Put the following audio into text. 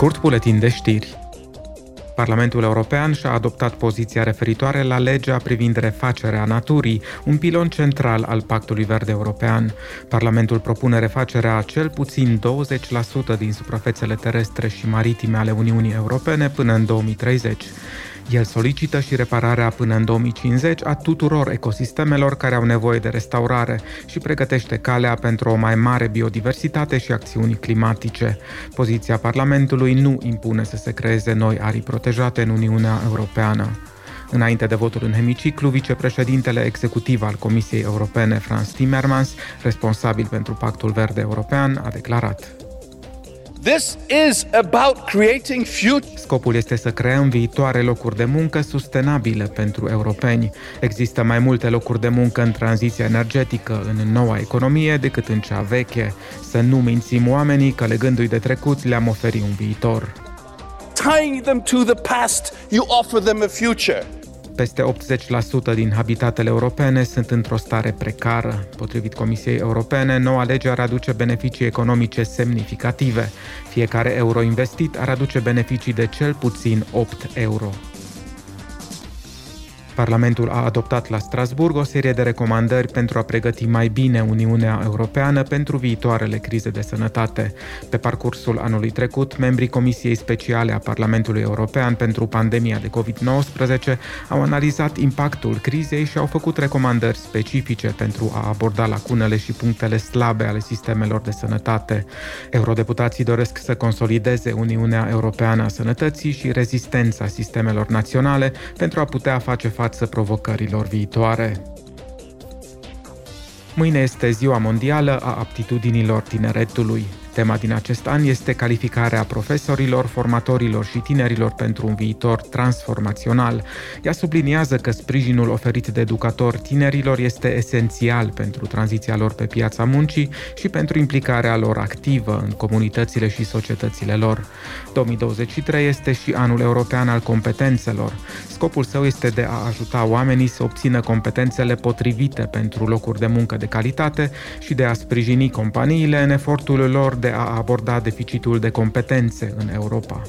Scurt buletin de știri. Parlamentul European și-a adoptat poziția referitoare la legea privind refacerea naturii, un pilon central al Pactului Verde European. Parlamentul propune refacerea a cel puțin 20% din suprafețele terestre și maritime ale Uniunii Europene până în 2030. El solicită și repararea până în 2050 a tuturor ecosistemelor care au nevoie de restaurare și pregătește calea pentru o mai mare biodiversitate și acțiuni climatice. Poziția Parlamentului nu impune să se creeze noi arii protejate în Uniunea Europeană. Înainte de votul în hemiciclu, vicepreședintele executiv al Comisiei Europene, Franz Timmermans, responsabil pentru Pactul Verde European, a declarat This is about creating future. Scopul este să creăm viitoare locuri de muncă sustenabile pentru europeni. Există mai multe locuri de muncă în tranziția energetică, în noua economie, decât în cea veche. Să nu mințim oamenii că legându-i de trecut le-am oferit un viitor. Tying them to the past, you offer them a future. Peste 80% din habitatele europene sunt într-o stare precară. Potrivit Comisiei Europene, noua lege ar aduce beneficii economice semnificative. Fiecare euro investit ar aduce beneficii de cel puțin 8 euro. Parlamentul a adoptat la Strasburg o serie de recomandări pentru a pregăti mai bine Uniunea Europeană pentru viitoarele crize de sănătate. Pe parcursul anului trecut, membrii Comisiei Speciale a Parlamentului European pentru pandemia de COVID-19 au analizat impactul crizei și au făcut recomandări specifice pentru a aborda lacunele și punctele slabe ale sistemelor de sănătate. Eurodeputații doresc să consolideze Uniunea Europeană a Sănătății și rezistența sistemelor naționale pentru a putea face față față provocărilor viitoare. Mâine este Ziua Mondială a Aptitudinilor Tineretului. Tema din acest an este calificarea profesorilor, formatorilor și tinerilor pentru un viitor transformațional. Ea subliniază că sprijinul oferit de educatori tinerilor este esențial pentru tranziția lor pe piața muncii și pentru implicarea lor activă în comunitățile și societățile lor. 2023 este și anul european al competențelor. Scopul său este de a ajuta oamenii să obțină competențele potrivite pentru locuri de muncă de calitate și de a sprijini companiile în efortul lor de a aborda deficitul de competențe în Europa.